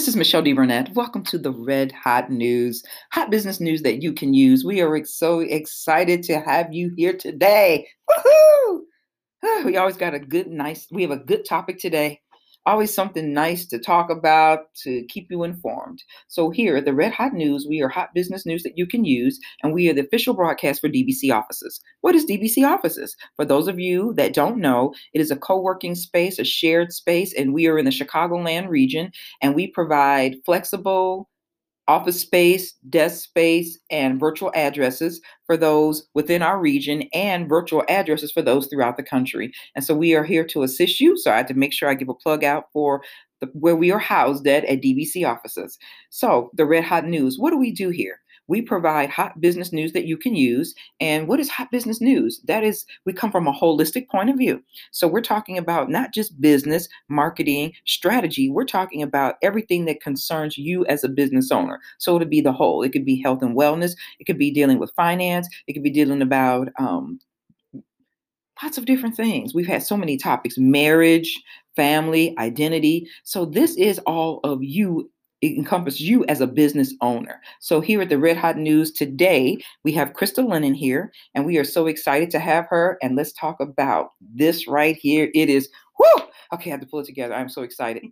This is Michelle D. Welcome to the Red Hot News, hot business news that you can use. We are so excited to have you here today. Woohoo! We always got a good, nice, we have a good topic today always something nice to talk about to keep you informed. So, here at the Red Hot News, we are hot business news that you can use, and we are the official broadcast for DBC offices. What is DBC offices? For those of you that don't know, it is a co working space, a shared space, and we are in the Chicagoland region, and we provide flexible, office space, desk space, and virtual addresses for those within our region and virtual addresses for those throughout the country. And so we are here to assist you. So I had to make sure I give a plug out for the, where we are housed at at DBC offices. So the Red Hot News, what do we do here? We provide hot business news that you can use. And what is hot business news? That is, we come from a holistic point of view. So we're talking about not just business, marketing, strategy. We're talking about everything that concerns you as a business owner. So it'll be the whole. It could be health and wellness. It could be dealing with finance. It could be dealing about um, lots of different things. We've had so many topics marriage, family, identity. So, this is all of you it encompasses you as a business owner. So here at the Red Hot News today, we have Krista Lennon here, and we are so excited to have her. And let's talk about this right here. It is whoo! Okay, I have to pull it together. I'm so excited.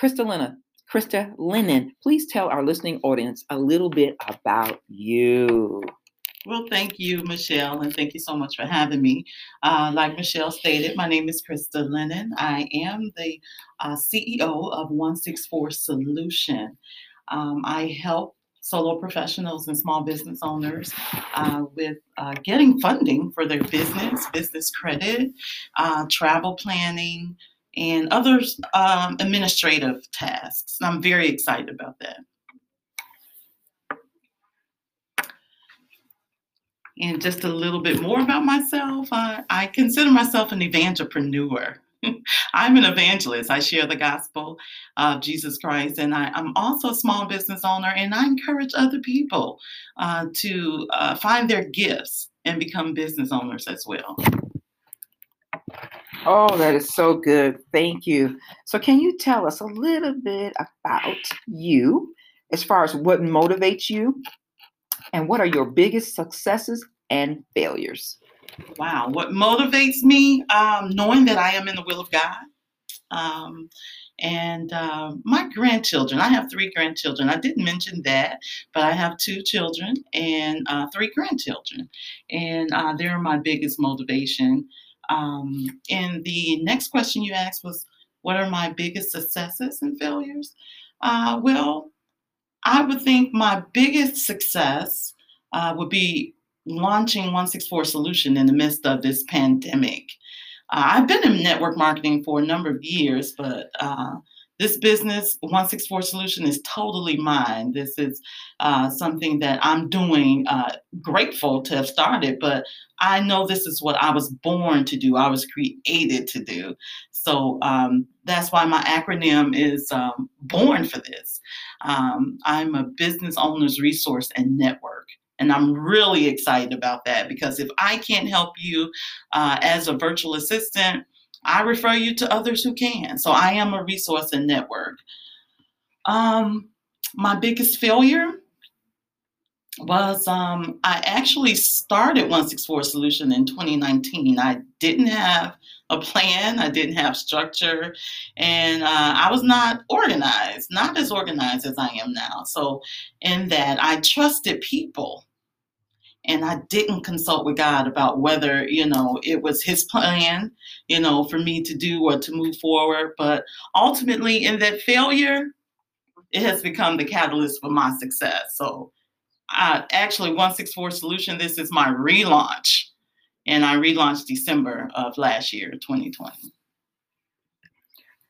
Krista Lennon, Krista Lennon, please tell our listening audience a little bit about you. Well, thank you, Michelle, and thank you so much for having me. Uh, like Michelle stated, my name is Krista Lennon. I am the uh, CEO of 164 Solution. Um, I help solo professionals and small business owners uh, with uh, getting funding for their business, business credit, uh, travel planning, and other um, administrative tasks. I'm very excited about that. And just a little bit more about myself, uh, I consider myself an evangelpreneur. I'm an evangelist. I share the gospel of Jesus Christ, and I, am also a small business owner, and I encourage other people uh, to uh, find their gifts and become business owners as well. Oh, that is so good. Thank you. So, can you tell us a little bit about you as far as what motivates you and what are your biggest successes and failures? Wow, what motivates me? Um, knowing that I am in the will of God. Um, and uh, my grandchildren, I have three grandchildren. I didn't mention that, but I have two children and uh, three grandchildren. And uh, they're my biggest motivation. Um, and the next question you asked was, What are my biggest successes and failures? Uh, well, I would think my biggest success uh, would be launching 164 Solution in the midst of this pandemic. Uh, I've been in network marketing for a number of years, but uh, this business, 164 Solution, is totally mine. This is uh, something that I'm doing, uh, grateful to have started, but I know this is what I was born to do. I was created to do. So um, that's why my acronym is um, Born for This. Um, I'm a business owner's resource and network. And I'm really excited about that because if I can't help you uh, as a virtual assistant, I refer you to others who can. So I am a resource and network. Um, my biggest failure was um, I actually started 164 Solution in 2019. I didn't have a plan, I didn't have structure, and uh, I was not organized, not as organized as I am now. So, in that, I trusted people. And I didn't consult with God about whether, you know, it was His plan, you know, for me to do or to move forward. But ultimately, in that failure, it has become the catalyst for my success. So, uh, actually 164 Solution, this is my relaunch. And I relaunched December of last year, 2020.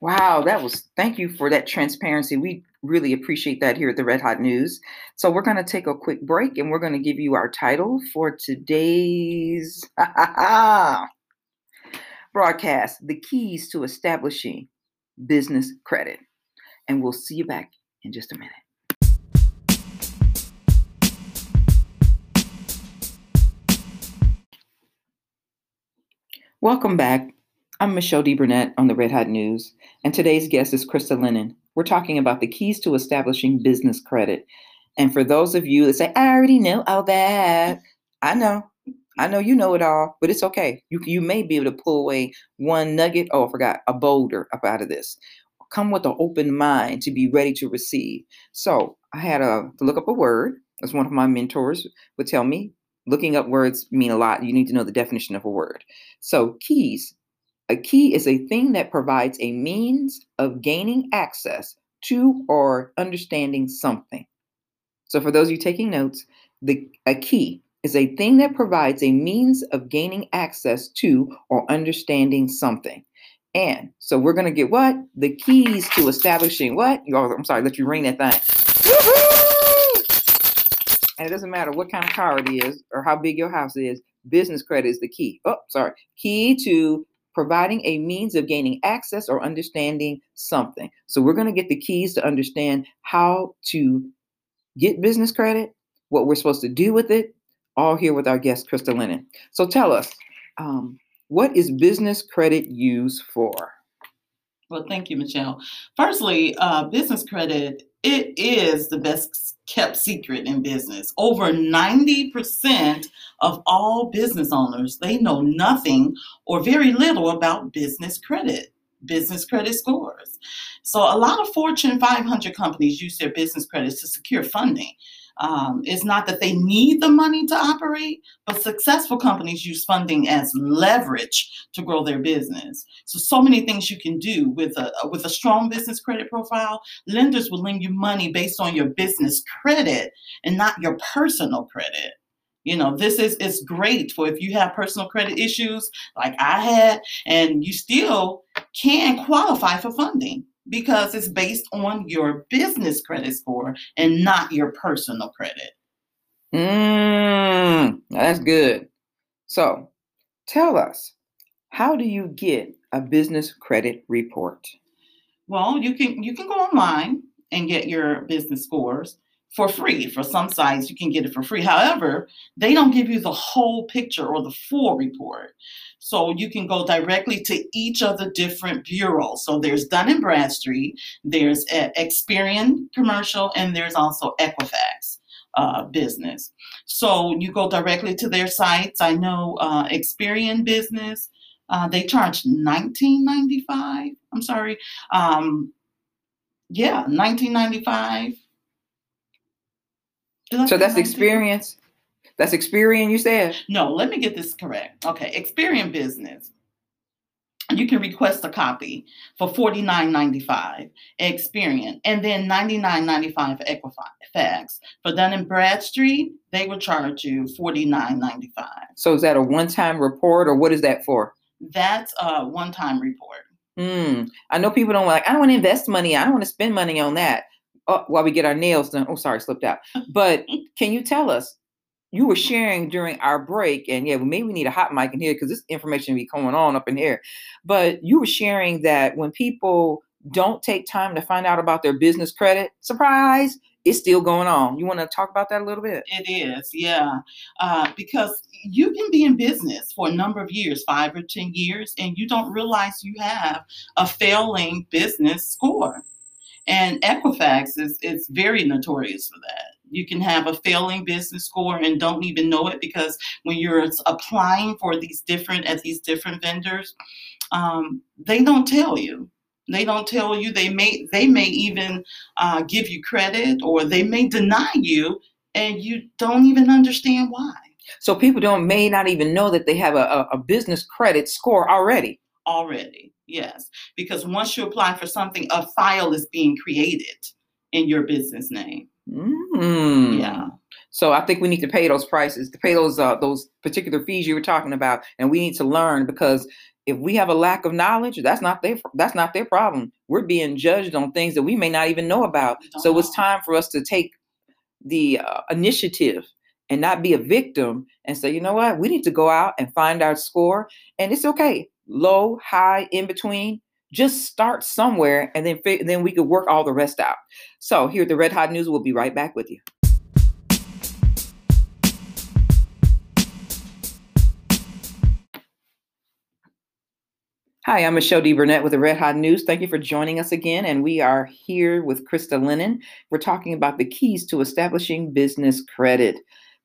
Wow, that was thank you for that transparency. We really appreciate that here at the Red Hot News. So we're going to take a quick break and we're going to give you our title for today's broadcast, The Keys to Establishing Business Credit. And we'll see you back in just a minute. Welcome back. I'm Michelle D. Burnett on the Red Hot News, and today's guest is Krista Lennon. We're talking about the keys to establishing business credit. And for those of you that say, I already know all that, I know. I know you know it all, but it's okay. You you may be able to pull away one nugget. Oh, I forgot a boulder up out of this. Come with an open mind to be ready to receive. So I had a, to look up a word, as one of my mentors would tell me. Looking up words mean a lot. You need to know the definition of a word. So keys. A key is a thing that provides a means of gaining access to or understanding something. So for those of you taking notes, the a key is a thing that provides a means of gaining access to or understanding something. And so we're going to get what? The keys to establishing what? Oh, I'm sorry, let you ring that thing. And it doesn't matter what kind of car it is or how big your house is, business credit is the key. Oh, sorry. Key to providing a means of gaining access or understanding something. So we're going to get the keys to understand how to get business credit, what we're supposed to do with it, all here with our guest, Krista Lennon. So tell us, um, what is business credit used for? Well, thank you, Michelle. Firstly, uh, business credit, it is the best kept secret in business. Over 90% of all business owners, they know nothing or very little about business credit, business credit scores. So a lot of Fortune 500 companies use their business credits to secure funding. Um, it's not that they need the money to operate, but successful companies use funding as leverage to grow their business. So, so many things you can do with a with a strong business credit profile. Lenders will lend you money based on your business credit and not your personal credit. You know, this is is great for if you have personal credit issues like I had, and you still can qualify for funding because it's based on your business credit score and not your personal credit. Mm, that's good. So, tell us, how do you get a business credit report? Well, you can you can go online and get your business scores for free. For some sites, you can get it for free. However, they don't give you the whole picture or the full report. So you can go directly to each of the different bureaus. So there's Dun and Bradstreet, there's Experian Commercial, and there's also Equifax. Uh, business. So you go directly to their sites. I know uh, Experian Business, uh, they charge 19.95. I'm sorry. Um, yeah, 19.95 so that's experience. That's Experian, you said? No, let me get this correct. Okay, Experian Business. You can request a copy for $49.95 Experian and then $99.95 for Equifax. For Dun and Bradstreet, they will charge you $49.95. So is that a one-time report or what is that for? That's a one-time report. Hmm. I know people don't like, I don't want to invest money. I don't want to spend money on that oh, while we get our nails done. Oh, sorry, slipped out. But can you tell us? You were sharing during our break, and yeah, well, maybe we need a hot mic in here because this information be going on up in here. But you were sharing that when people don't take time to find out about their business credit, surprise, it's still going on. You want to talk about that a little bit? It is, yeah. Uh, because you can be in business for a number of years, five or 10 years, and you don't realize you have a failing business score. And Equifax is, is very notorious for that. You can have a failing business score and don't even know it because when you're applying for these different at these different vendors, um, they don't tell you. They don't tell you. They may they may even uh, give you credit or they may deny you, and you don't even understand why. So people don't may not even know that they have a, a business credit score already. Already. Yes, because once you apply for something, a file is being created in your business name. Mm. Yeah. So I think we need to pay those prices, to pay those uh, those particular fees you were talking about, and we need to learn because if we have a lack of knowledge, that's not their that's not their problem. We're being judged on things that we may not even know about. So know. it's time for us to take the uh, initiative and not be a victim and say, you know what, we need to go out and find our score, and it's okay low, high, in between. Just start somewhere, and then then we could work all the rest out. So here at the Red Hot News, we'll be right back with you. Hi, I'm Michelle D. Burnett with the Red Hot News. Thank you for joining us again. And we are here with Krista Lennon. We're talking about the keys to establishing business credit.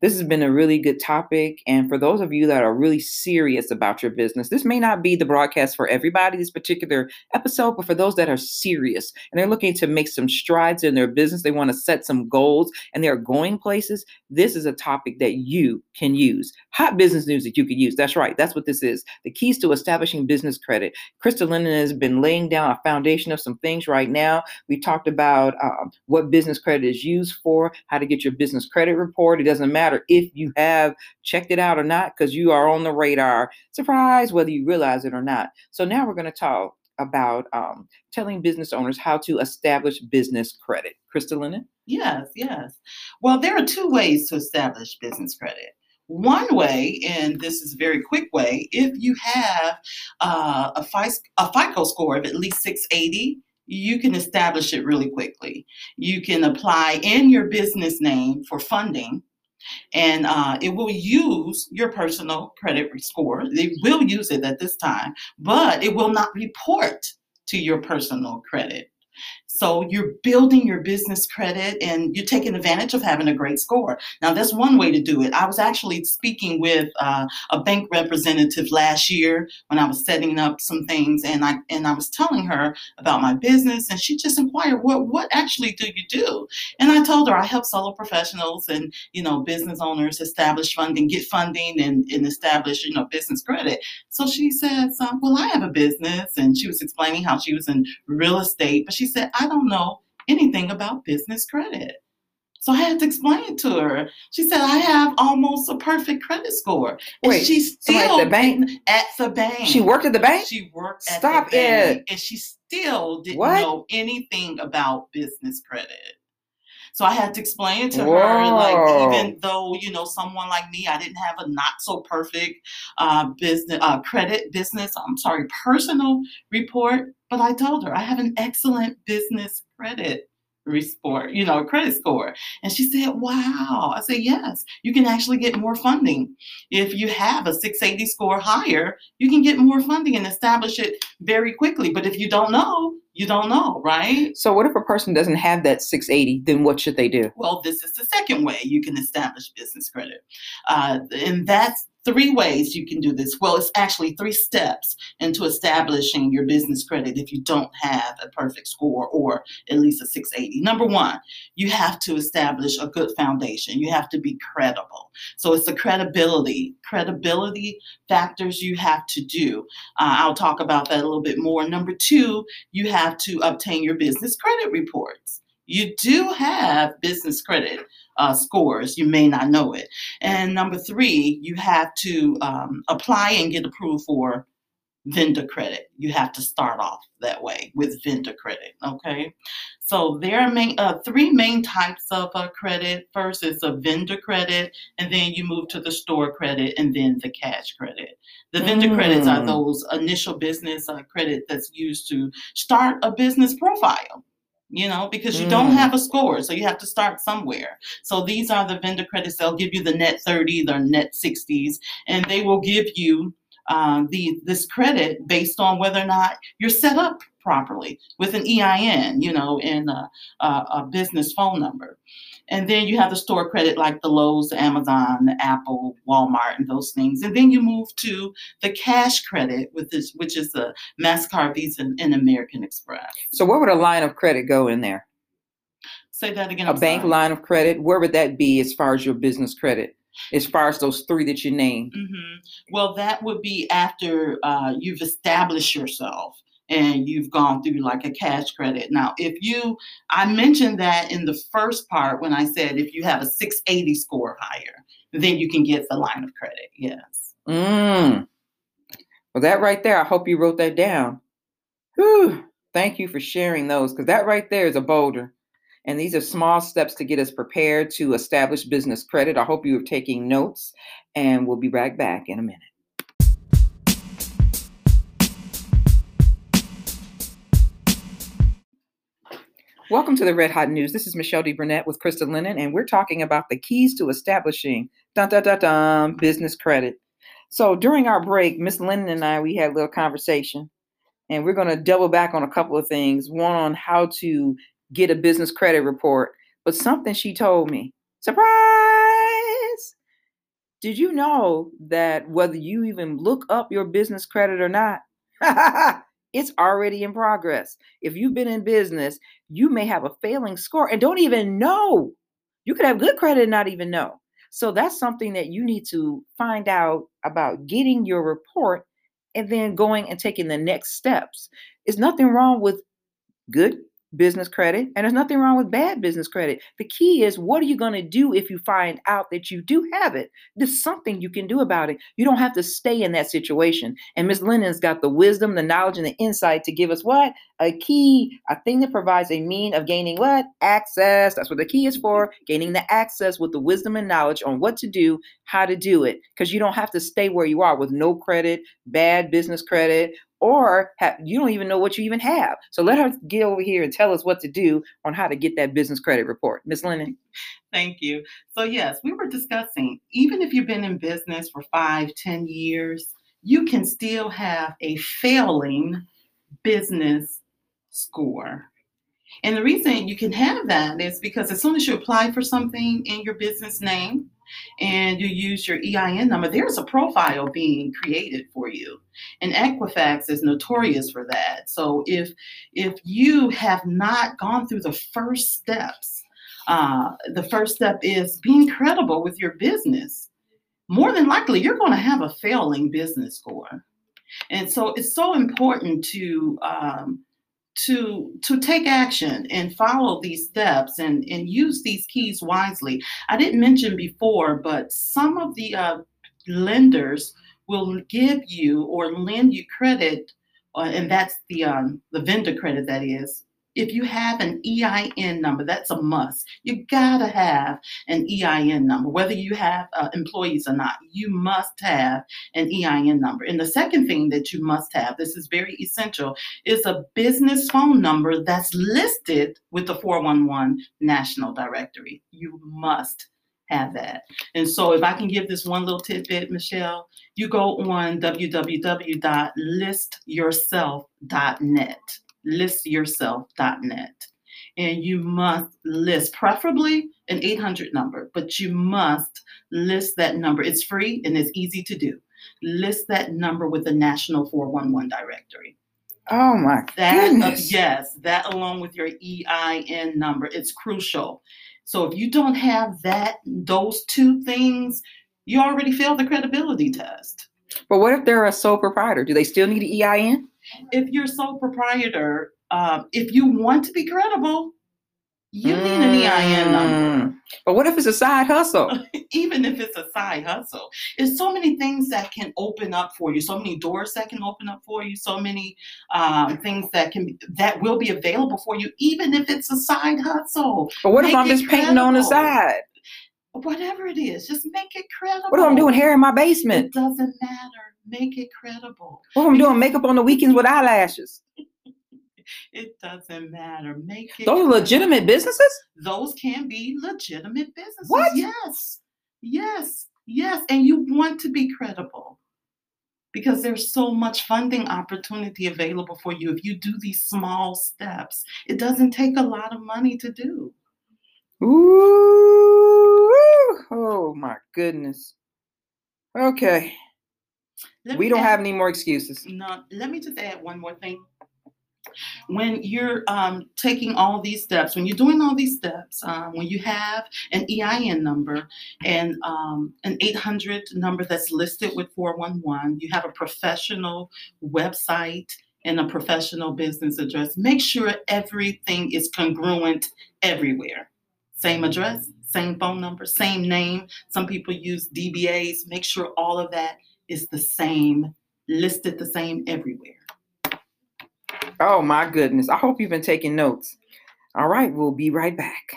This has been a really good topic. And for those of you that are really serious about your business, this may not be the broadcast for everybody, this particular episode, but for those that are serious and they're looking to make some strides in their business, they want to set some goals and they're going places, this is a topic that you can use. Hot business news that you can use. That's right. That's what this is. The keys to establishing business credit. Krista Lennon has been laying down a foundation of some things right now. We talked about um, what business credit is used for, how to get your business credit report. It doesn't matter matter if you have checked it out or not, because you are on the radar. Surprise, whether you realize it or not. So now we're going to talk about um, telling business owners how to establish business credit. Krista Lennon? Yes, yes. Well, there are two ways to establish business credit. One way, and this is a very quick way, if you have uh, a, a FICO score of at least 680, you can establish it really quickly. You can apply in your business name for funding and uh, it will use your personal credit score. They will use it at this time, but it will not report to your personal credit. So you're building your business credit and you're taking advantage of having a great score. Now, that's one way to do it. I was actually speaking with uh, a bank representative last year when I was setting up some things, and I and I was telling her about my business, and she just inquired, "What what actually do you do?" And I told her I help solo professionals and you know business owners establish funding, get funding, and, and establish you know business credit. So she said, "Well, I have a business," and she was explaining how she was in real estate, but she said, "I don't know anything about business credit. So I had to explain it to her. She said, I have almost a perfect credit score. And Wait, she's still at the bank? At the bank. She worked at the bank? She worked at Stop the bank. it. And she still didn't What? know anything about business credit. So I had to explain it to her, like even though you know someone like me, I didn't have a not so perfect uh, business uh, credit business. I'm sorry, personal report, but I told her I have an excellent business credit report, you know, credit score. And she said, Wow. I said, Yes, you can actually get more funding. If you have a 680 score higher, you can get more funding and establish it very quickly. But if you don't know, you don't know, right? So, what if a person doesn't have that 680? Then what should they do? Well, this is the second way you can establish business credit. Uh, and that's three ways you can do this. Well, it's actually three steps into establishing your business credit if you don't have a perfect score or at least a 680. Number one, you have to establish a good foundation. You have to be credible. So it's the credibility, credibility factors you have to do. Uh, I'll talk about that a little bit more. Number two, you have to obtain your business credit reports. You do have business credit uh, scores. You may not know it. And number three, you have to um, apply and get approved for vendor credit. You have to start off that way with vendor credit. Okay. So there are main, uh, three main types of uh, credit. First is a vendor credit, and then you move to the store credit, and then the cash credit. The vendor credits are Mm. those initial business uh, credit that's used to start a business profile. You know, because you don't Mm. have a score, so you have to start somewhere. So these are the vendor credits. They'll give you the net 30, the net 60s, and they will give you uh, the this credit based on whether or not you're set up properly with an EIN, you know, and a, a, a business phone number. And then you have the store credit like the Lowe's, the Amazon, the Apple, Walmart, and those things. And then you move to the cash credit, with this, which is the MasterCard, Visa, and, and American Express. So, where would a line of credit go in there? Say that again. A I'm bank sorry. line of credit, where would that be as far as your business credit? As far as those three that you named? hmm Well, that would be after uh, you've established yourself and you've gone through like a cash credit. Now, if you, I mentioned that in the first part when I said if you have a 680 score higher, then you can get the line of credit. Yes. Mm. Well, that right there, I hope you wrote that down. Whew. Thank you for sharing those because that right there is a boulder. And these are small steps to get us prepared to establish business credit. I hope you are taking notes, and we'll be right back in a minute. Welcome to the Red Hot News. This is Michelle D. Burnett with Krista Lennon, and we're talking about the keys to establishing dun, dun, dun, dun, business credit. So during our break, Miss Lennon and I, we had a little conversation, and we're going to double back on a couple of things. One on how to get a business credit report, but something she told me surprise! Did you know that whether you even look up your business credit or not, it's already in progress. If you've been in business, you may have a failing score and don't even know. You could have good credit and not even know. So that's something that you need to find out about getting your report and then going and taking the next steps. There's nothing wrong with good business credit and there's nothing wrong with bad business credit. The key is what are you going to do if you find out that you do have it? There's something you can do about it. You don't have to stay in that situation. And miss lennon's got the wisdom the knowledge and the insight to give us what? A key a thing that provides a mean of gaining what? Access. That's what the key is for gaining the access with the wisdom and knowledge on what to do how to do it. Because you don't have to stay where you are with no credit bad business credit or have, you don't even know what you even have. So let her get over here and tell us what to do on how to get that business credit report. Miss Lennon. Thank you. So yes, we were discussing even if you've been in business for five, ten years, you can still have a failing business score. And the reason you can have that is because as soon as you apply for something in your business name, and you use your EIN number, there's a profile being created for you. And Equifax is notorious for that. So if if you have not gone through the first steps, uh, the first step is being credible with your business. More than likely, you're going to have a failing business score. And so it's so important to um, to to take action and follow these steps and and use these keys wisely. I didn't mention before but some of the uh, lenders will give you or lend you credit uh, and that's the um, the vendor credit that is if you have an EIN number, that's a must. You gotta have an EIN number, whether you have uh, employees or not. You must have an EIN number. And the second thing that you must have, this is very essential, is a business phone number that's listed with the 411 National Directory. You must have that. And so if I can give this one little tidbit, Michelle, you go on www.listyourself.net listyourself.net. And you must list, preferably an 800 number, but you must list that number. It's free and it's easy to do. List that number with the National 411 directory. Oh my that, uh, goodness. Uh, yes, that along with your EIN number, it's crucial. So if you don't have that, those two things, you already failed the credibility test. But what if they're a sole proprietor? Do they still need an EIN? If you're sole proprietor, uh, if you want to be credible, you mm. need an EIN number. Mm. But what if it's a side hustle? Even if it's a side hustle, there's so many things that can open up for you, so many doors that can open up for you, so many um, things that can be, that will be available for you, even if it's a side hustle. But what make if I'm just credible. painting on the side? Whatever it is, just make it credible. What if I'm doing hair in my basement? It doesn't matter Make it credible. What I'm doing makeup on the weekends with eyelashes. it doesn't matter. Make it. Those are legitimate businesses. Those can be legitimate businesses. What? Yes, yes, yes. And you want to be credible because there's so much funding opportunity available for you if you do these small steps. It doesn't take a lot of money to do. Ooh, oh my goodness. Okay. Let we don't add, have any more excuses. No, let me just add one more thing. When you're um, taking all these steps, when you're doing all these steps, um, when you have an EIN number and um, an 800 number that's listed with 411, you have a professional website and a professional business address, make sure everything is congruent everywhere. Same address, same phone number, same name. Some people use DBAs. Make sure all of that is the same, listed the same everywhere. Oh my goodness. I hope you've been taking notes. All right, we'll be right back.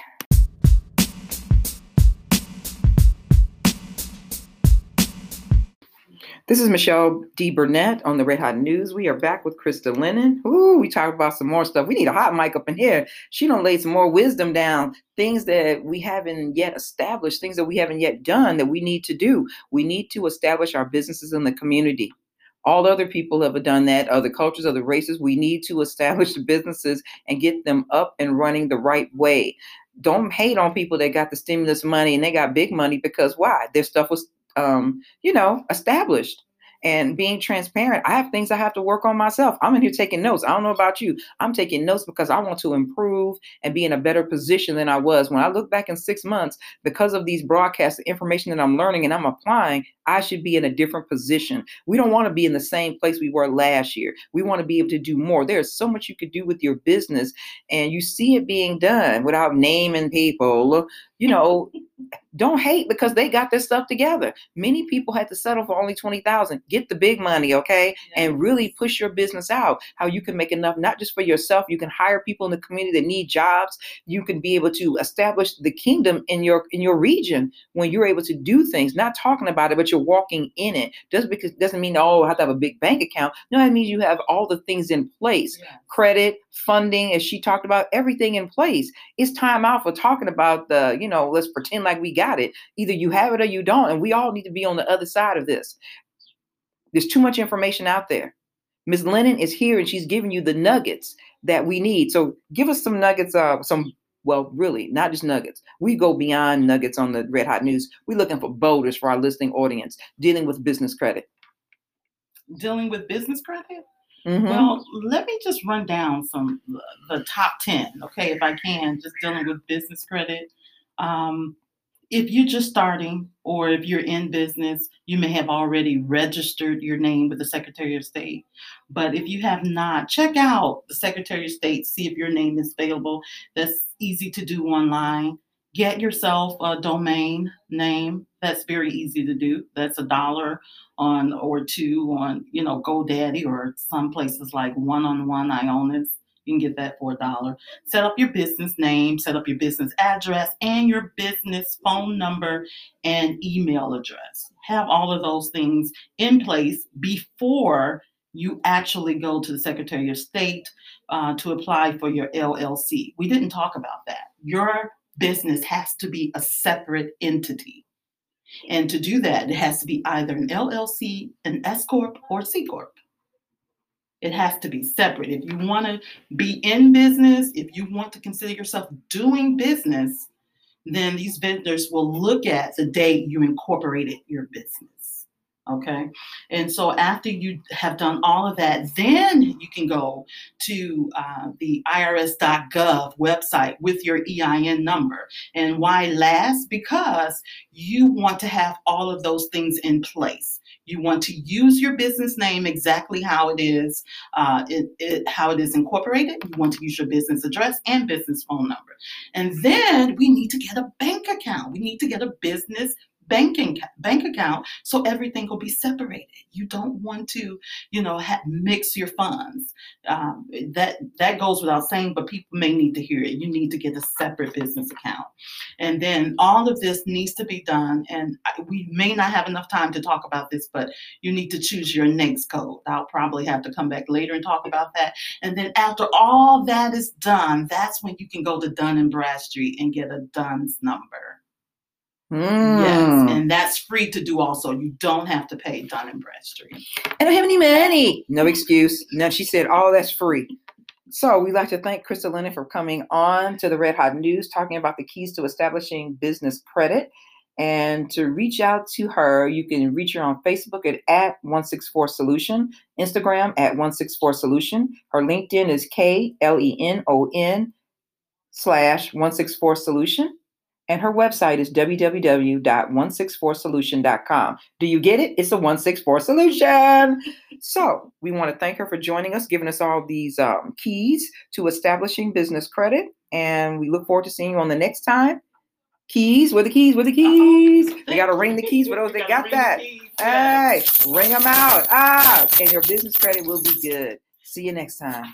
This is Michelle D. Burnett on the Red Hot News. We are back with Krista Lennon. Ooh, we talk about some more stuff. We need a hot mic up in here. She don't lay some more wisdom down, things that we haven't yet established, things that we haven't yet done that we need to do. We need to establish our businesses in the community. All other people have done that, other cultures, other races. We need to establish the businesses and get them up and running the right way. Don't hate on people that got the stimulus money and they got big money because why? Their stuff was, um, you know, established and being transparent. I have things I have to work on myself. I'm in here taking notes. I don't know about you. I'm taking notes because I want to improve and be in a better position than I was. When I look back in six months, because of these broadcasts, the information that I'm learning and I'm applying, I should be in a different position. We don't want to be in the same place we were last year. We want to be able to do more. There's so much you could do with your business, and you see it being done without naming people. You know, don't hate because they got their stuff together. Many people had to settle for only 20,000. Get the big money, okay? Yeah. And really push your business out. How you can make enough not just for yourself, you can hire people in the community that need jobs. You can be able to establish the kingdom in your in your region when you're able to do things, not talking about it, but you're walking in it. Just because doesn't mean oh, I have to have a big bank account. No, that means you have all the things in place. Yeah. Credit, funding, as she talked about, everything in place. It's time out for talking about the, you know, let's pretend like we got it. Either you have it or you don't. And we all need to be on the other side of this. There's too much information out there. Ms. Lennon is here and she's giving you the nuggets that we need. So give us some nuggets, uh, some well, really, not just nuggets. We go beyond nuggets on the Red Hot News. We're looking for boulders for our listening audience, dealing with business credit. Dealing with business credit? Mm-hmm. Well, let me just run down some the top 10, okay, if I can, just dealing with business credit. Um, if you're just starting or if you're in business, you may have already registered your name with the Secretary of State. But if you have not, check out the Secretary of State, see if your name is available. That's easy to do online. Get yourself a domain name. That's very easy to do. That's a dollar on or two on, you know, GoDaddy or some places like one on one IONOS you can get that for a dollar. Set up your business name, set up your business address, and your business phone number and email address. Have all of those things in place before you actually go to the Secretary of State uh, to apply for your LLC. We didn't talk about that. Your business has to be a separate entity. And to do that, it has to be either an LLC, an S Corp, or C Corp. It has to be separate. If you want to be in business, if you want to consider yourself doing business, then these vendors will look at the date you incorporated your business. Okay. And so after you have done all of that, then you can go to uh, the irs.gov website with your EIN number. And why last? Because you want to have all of those things in place. You want to use your business name exactly how it is, uh, it, it, how it is incorporated. You want to use your business address and business phone number. And then we need to get a bank account. We need to get a business banking bank account so everything will be separated. You don't want to you know ha- mix your funds. Um, that that goes without saying but people may need to hear it. You need to get a separate business account. And then all of this needs to be done and we may not have enough time to talk about this but you need to choose your NAICS code. I'll probably have to come back later and talk about that. And then after all that is done that's when you can go to dun and bradstreet and get a duns number Mm. Yes, and that's free to do also. You don't have to pay Dun and Bradstreet. I don't have any money. No excuse. No, she said all oh, that's free. So we'd like to thank Krista Lennon for coming on to the Red Hot News, talking about the keys to establishing business credit. And to reach out to her, you can reach her on Facebook at, at 164 Solution, Instagram at 164 Solution. Her LinkedIn is K L E N O N slash 164 Solution and her website is www.164solution.com. Do you get it? It's a 164 solution. So we want to thank her for joining us, giving us all these um, keys to establishing business credit. And we look forward to seeing you on the next time. Keys, where the keys, where the keys? They got to ring the keys for those that got that. Hey, ring them out. Ah, and your business credit will be good. See you next time.